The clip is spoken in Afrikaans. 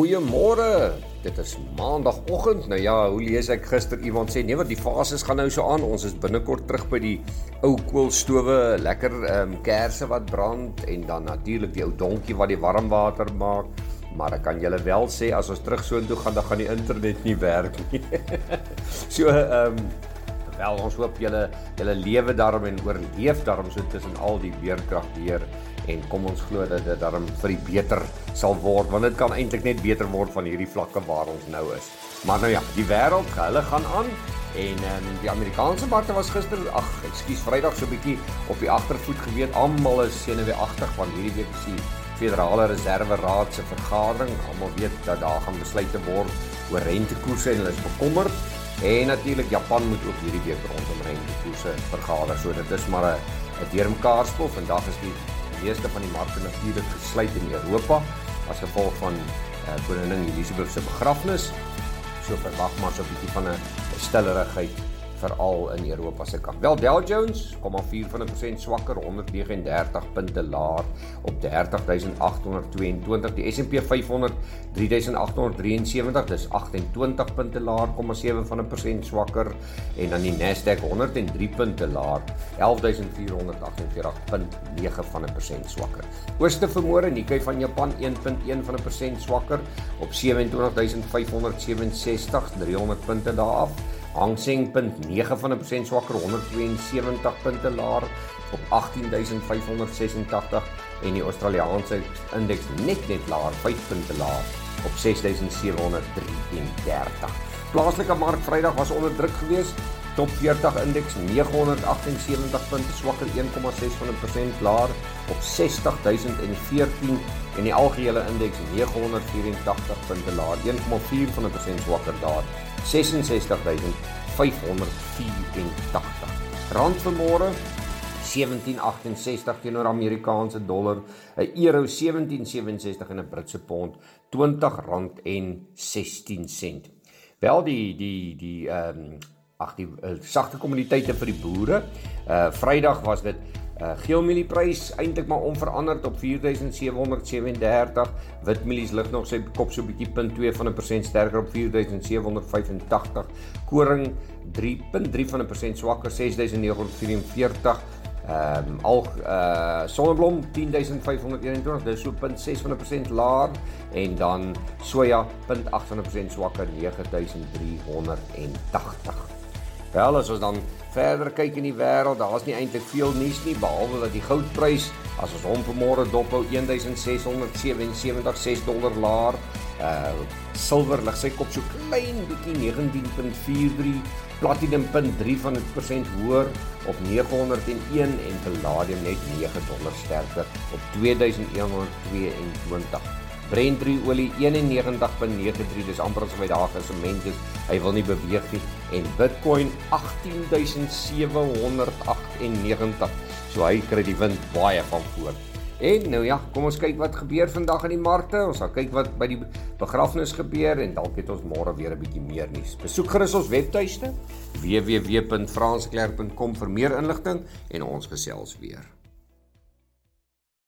Goeiemôre. Dit is maandagooggend. Nou ja, hoe lees ek gister iemand sê nee, wat die fases gaan nou so aan. Ons is binnekort terug by die ou koolstowe, lekker ehm um, kersse wat brand en dan natuurlik die ou donkie wat die warm water maak. Maar ek kan julle wel sê as ons terug soontoe gaan, dan gaan die internet nie werk nie. so ehm um, wel ons hoop julle julle lewe daarom en oorleef daarom so tussen al die weerkrag weer en kom ons glo dat dit daarom vir die beter sal word want dit kan eintlik net beter word van hierdie vlakke waar ons nou is. Maar nou ja, die wêreld, hulle gaan aan en en die Amerikaanse markte was gister, ag, ekskuus, Vrydag so 'n bietjie op die agtervoet geweet. Almal is senuweeagtig van hierdie week se Federale Reserve Raad se vergadering. Almal weet dat daar gaan besluite word oor rentekoerse en hulle is bekommerd. En natuurlik Japan moet ook hierdie week rondom rentekoerse vergader. So dit is maar 'n 'n deurmekaarspel. Vandag is die meeste van die markte natuurlik gesluit in Europa as gevolg van uh, koningin Elisabeth se begrafnis. So verwag maar so 'n bietjie van 'n stillerigheid veral in Europa se kant. Wel Dow Jones kom maar 4% swakker 139 punte laer op 30822. Die S&P 500 3873 dis 28 punte laer, 0,7% swakker en dan die Nasdaq 103 punte laer, 11448.9% swakker. Ooste vermoere Nikkei van Japan 1.1% swakker op 27567, 300 punte daar af. Hang Seng punt 9 van 'n persent swakker 172 punte laer op 18586 en die Australiese indeks net net laer 5 punte laer op 6733. Plaaslike mark Vrydag was onder druk geweest. Top 40 indeks 978 punte swakker 1,6 van 'n persent laer op 60014 en die algehele indeks 984 punte laer 1,4 van 'n persent swakker daar 66584. Rand vanmôre 1768 teenoor Amerikaanse dollar, 'n euro 1767 en 'n Britse pond R20.16. Wel die die die ehm um, ag die uh, sagte kommuniteite vir die boere. Uh Vrydag was dit Uh geelmielie-prys eintlik maar onveranderd op 4737. Witmielies lig nog sy kop so bietjie punt 2 van 'n persent sterker op 4785. Koring 3.3 van 'n persent swakker 6944. Ehm um, al uh sonneblom 10521 dis so 0.6 van 'n persent laer en dan soja 0.8 van 'n persent swakker 9380. Wel as ons dan verder kyk in die wêreld, daar's nie eintlik veel nuus nie behalwe dat die goudprys as ons hom vanmôre dophou 1677 dollar laer. Uh silwer lig sy kop so klein bietjie 19.43, platinum punt 3 van 'n persent hoër op 901 en palladium net 9 dollar sterker op 2122. Brent olie 91.93 dis amper asof hy daar gesement is. Hy wil nie beweeg nie en Bitcoin 18798. So hy kry die wind baie van voor. En nou ja, kom ons kyk wat gebeur vandag in die markte. Ons gaan kyk wat by die begrafnis gebeur en dalk het ons môre weer 'n bietjie meer nuus. Besoek gerus ons webtuiste www.fransklerk.com vir meer inligting en ons gesels weer.